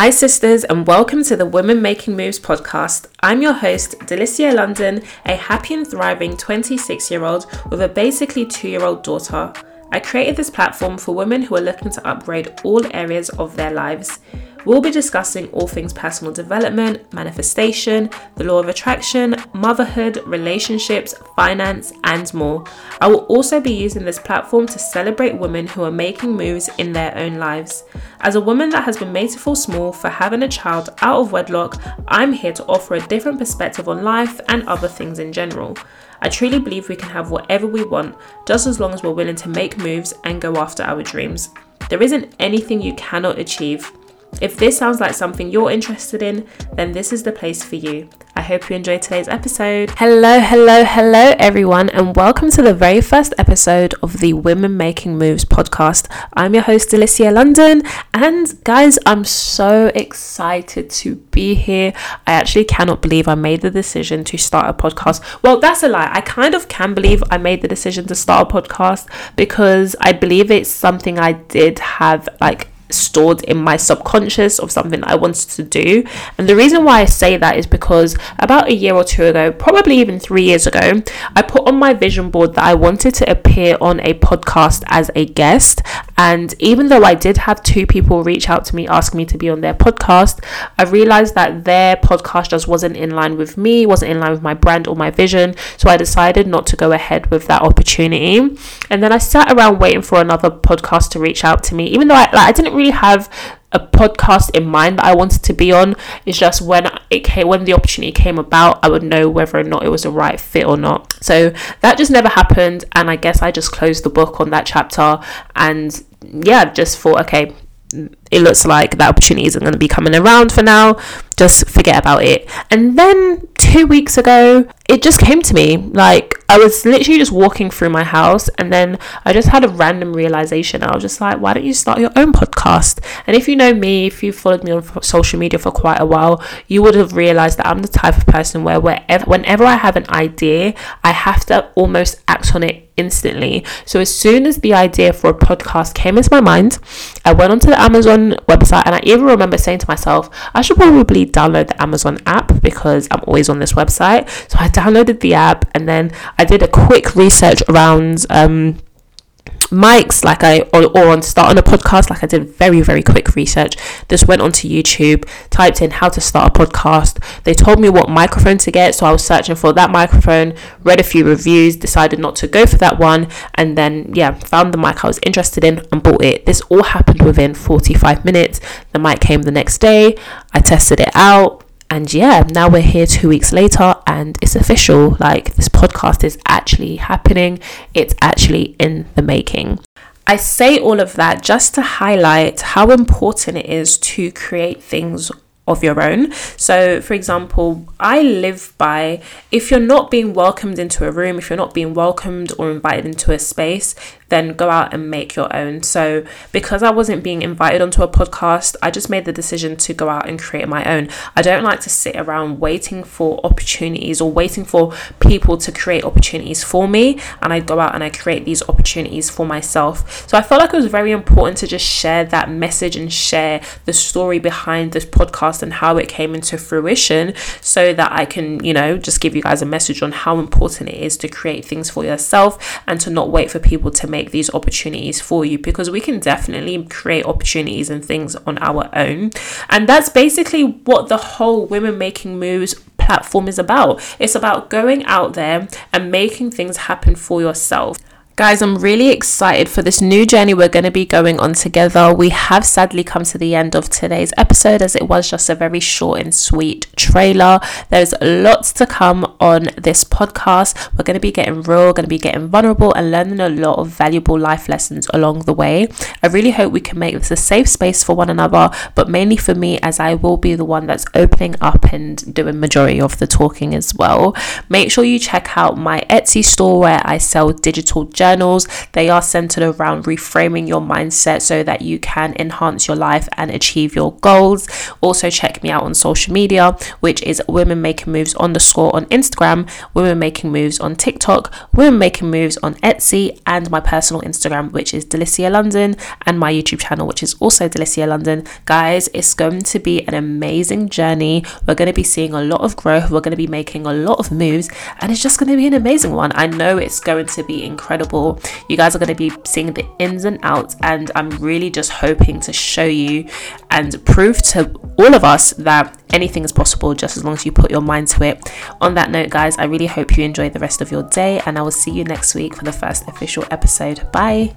Hi, sisters, and welcome to the Women Making Moves podcast. I'm your host, Delicia London, a happy and thriving 26 year old with a basically two year old daughter. I created this platform for women who are looking to upgrade all areas of their lives. We'll be discussing all things personal development, manifestation, the law of attraction, motherhood, relationships, finance, and more. I will also be using this platform to celebrate women who are making moves in their own lives. As a woman that has been made to feel small for having a child out of wedlock, I'm here to offer a different perspective on life and other things in general. I truly believe we can have whatever we want just as long as we're willing to make moves and go after our dreams. There isn't anything you cannot achieve. If this sounds like something you're interested in, then this is the place for you. I hope you enjoyed today's episode. Hello, hello, hello, everyone, and welcome to the very first episode of the Women Making Moves podcast. I'm your host, Delicia London, and guys, I'm so excited to be here. I actually cannot believe I made the decision to start a podcast. Well, that's a lie. I kind of can believe I made the decision to start a podcast because I believe it's something I did have like stored in my subconscious of something I wanted to do. And the reason why I say that is because about a year or two ago, probably even three years ago, I put on my vision board that I wanted to appear on a podcast as a guest. And even though I did have two people reach out to me asking me to be on their podcast, I realized that their podcast just wasn't in line with me, wasn't in line with my brand or my vision. So I decided not to go ahead with that opportunity. And then I sat around waiting for another podcast to reach out to me, even though I, like, I didn't really have a podcast in mind that I wanted to be on. It's just when it came, when the opportunity came about, I would know whether or not it was the right fit or not. So that just never happened, and I guess I just closed the book on that chapter, and yeah, just thought, okay, it looks like that opportunity isn't going to be coming around for now. Just forget about it. And then two weeks ago, it just came to me. Like, I was literally just walking through my house, and then I just had a random realization. I was just like, why don't you start your own podcast? And if you know me, if you've followed me on social media for quite a while, you would have realized that I'm the type of person where wherever, whenever I have an idea, I have to almost act on it instantly. So as soon as the idea for a podcast came into my mind, I went onto the Amazon website and I even remember saying to myself, I should probably download the Amazon app because I'm always on this website. So I downloaded the app and then I did a quick research around um mics like I or, or on start on a podcast like I did very very quick research. Just went onto YouTube typed in how to start a podcast. They told me what microphone to get so I was searching for that microphone read a few reviews decided not to go for that one and then yeah found the mic I was interested in and bought it. This all happened within 45 minutes. The mic came the next day. I tested it out and yeah, now we're here two weeks later and it's official. Like, this podcast is actually happening, it's actually in the making. I say all of that just to highlight how important it is to create things of your own. So, for example, I live by if you're not being welcomed into a room, if you're not being welcomed or invited into a space, then go out and make your own. So, because I wasn't being invited onto a podcast, I just made the decision to go out and create my own. I don't like to sit around waiting for opportunities or waiting for people to create opportunities for me. And I go out and I create these opportunities for myself. So, I felt like it was very important to just share that message and share the story behind this podcast and how it came into fruition so that I can, you know, just give you guys a message on how important it is to create things for yourself and to not wait for people to make make these opportunities for you because we can definitely create opportunities and things on our own. And that's basically what the whole Women Making Moves platform is about. It's about going out there and making things happen for yourself. Guys, I'm really excited for this new journey we're going to be going on together. We have sadly come to the end of today's episode as it was just a very short and sweet trailer. There's lots to come on this podcast. We're going to be getting real, going to be getting vulnerable, and learning a lot of valuable life lessons along the way. I really hope we can make this a safe space for one another, but mainly for me as I will be the one that's opening up and doing majority of the talking as well. Make sure you check out my Etsy store where I sell digital journals journals. They are centered around reframing your mindset so that you can enhance your life and achieve your goals. Also, check me out on social media, which is Women Making Moves underscore on Instagram, Women Making Moves on TikTok, Women Making Moves on Etsy, and my personal Instagram, which is Delicia London, and my YouTube channel, which is also Delicia London. Guys, it's going to be an amazing journey. We're going to be seeing a lot of growth. We're going to be making a lot of moves, and it's just going to be an amazing one. I know it's going to be incredible. You guys are going to be seeing the ins and outs, and I'm really just hoping to show you and prove to all of us that anything is possible just as long as you put your mind to it. On that note, guys, I really hope you enjoy the rest of your day, and I will see you next week for the first official episode. Bye.